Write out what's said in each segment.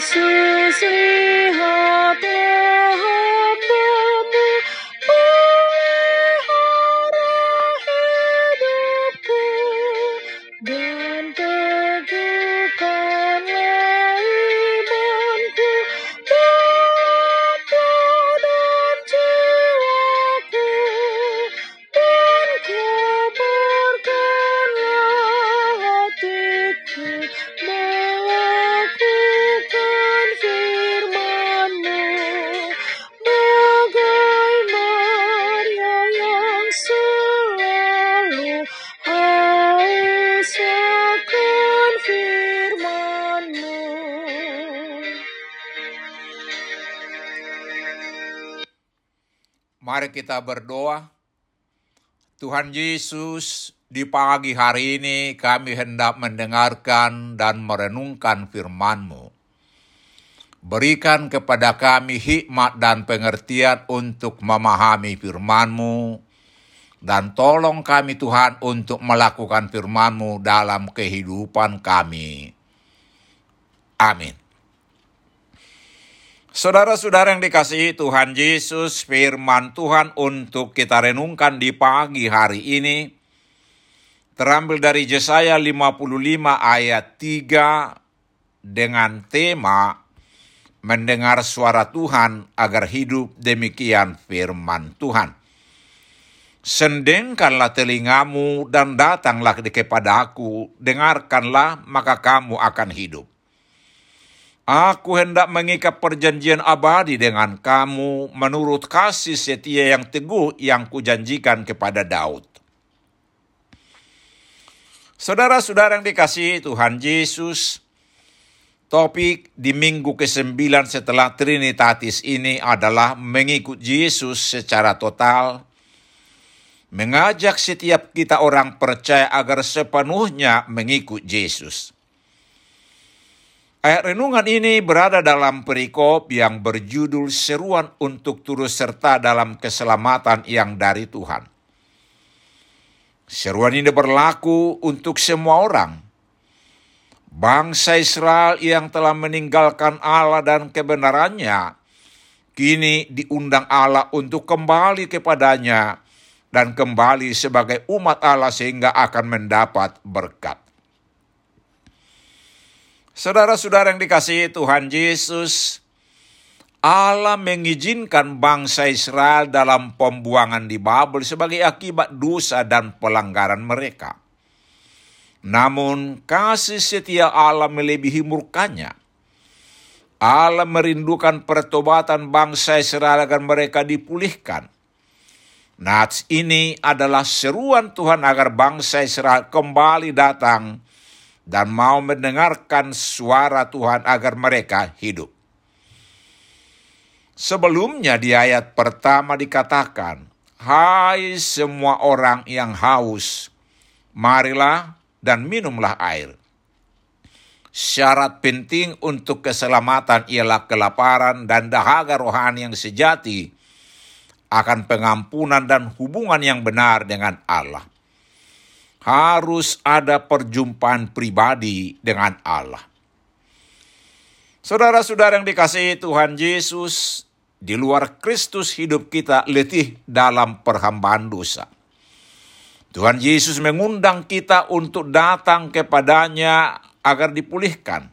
Jesus. Mari kita berdoa. Tuhan Yesus, di pagi hari ini kami hendak mendengarkan dan merenungkan firman-Mu. Berikan kepada kami hikmat dan pengertian untuk memahami firman-Mu, dan tolong kami Tuhan untuk melakukan firman-Mu dalam kehidupan kami. Amin. Saudara-saudara yang dikasihi Tuhan Yesus, firman Tuhan untuk kita renungkan di pagi hari ini terambil dari Yesaya 55 ayat 3 dengan tema mendengar suara Tuhan agar hidup demikian firman Tuhan. Sendengkanlah telingamu dan datanglah kepada aku, dengarkanlah maka kamu akan hidup. Aku hendak mengikat perjanjian abadi dengan kamu menurut kasih setia yang teguh yang kujanjikan kepada Daud. Saudara-saudara yang dikasihi Tuhan Yesus, Topik di minggu ke-9 setelah Trinitatis ini adalah mengikut Yesus secara total, mengajak setiap kita orang percaya agar sepenuhnya mengikut Yesus. Ayat renungan ini berada dalam perikop yang berjudul seruan untuk turut serta dalam keselamatan yang dari Tuhan. Seruan ini berlaku untuk semua orang, Bangsa Israel yang telah meninggalkan Allah dan kebenarannya, kini diundang Allah untuk kembali kepadanya dan kembali sebagai umat Allah sehingga akan mendapat berkat. Saudara-saudara yang dikasihi Tuhan Yesus, Allah mengizinkan bangsa Israel dalam pembuangan di Babel sebagai akibat dosa dan pelanggaran mereka. Namun kasih setia Allah melebihi murkanya. Allah merindukan pertobatan bangsa Israel agar mereka dipulihkan. Nats ini adalah seruan Tuhan agar bangsa Israel kembali datang dan mau mendengarkan suara Tuhan agar mereka hidup. Sebelumnya di ayat pertama dikatakan, Hai semua orang yang haus, marilah dan minumlah air. Syarat penting untuk keselamatan ialah kelaparan dan dahaga rohani yang sejati akan pengampunan dan hubungan yang benar dengan Allah. Harus ada perjumpaan pribadi dengan Allah. Saudara-saudara yang dikasihi Tuhan Yesus, di luar Kristus hidup kita letih dalam perhambaan dosa. Tuhan Yesus mengundang kita untuk datang kepadanya agar dipulihkan.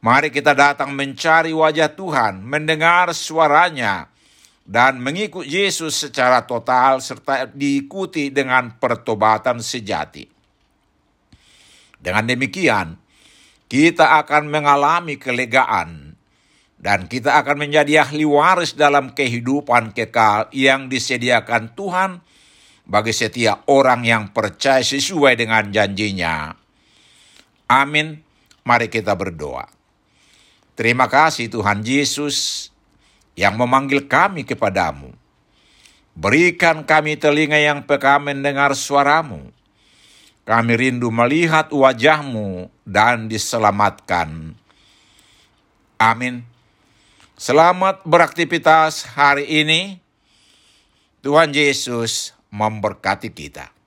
Mari kita datang mencari wajah Tuhan, mendengar suaranya, dan mengikut Yesus secara total serta diikuti dengan pertobatan sejati. Dengan demikian, kita akan mengalami kelegaan dan kita akan menjadi ahli waris dalam kehidupan kekal yang disediakan Tuhan bagi setiap orang yang percaya sesuai dengan janjinya. Amin. Mari kita berdoa. Terima kasih Tuhan Yesus yang memanggil kami kepadamu. Berikan kami telinga yang peka mendengar suaramu. Kami rindu melihat wajahmu dan diselamatkan. Amin. Selamat beraktivitas hari ini. Tuhan Yesus memberkati kita.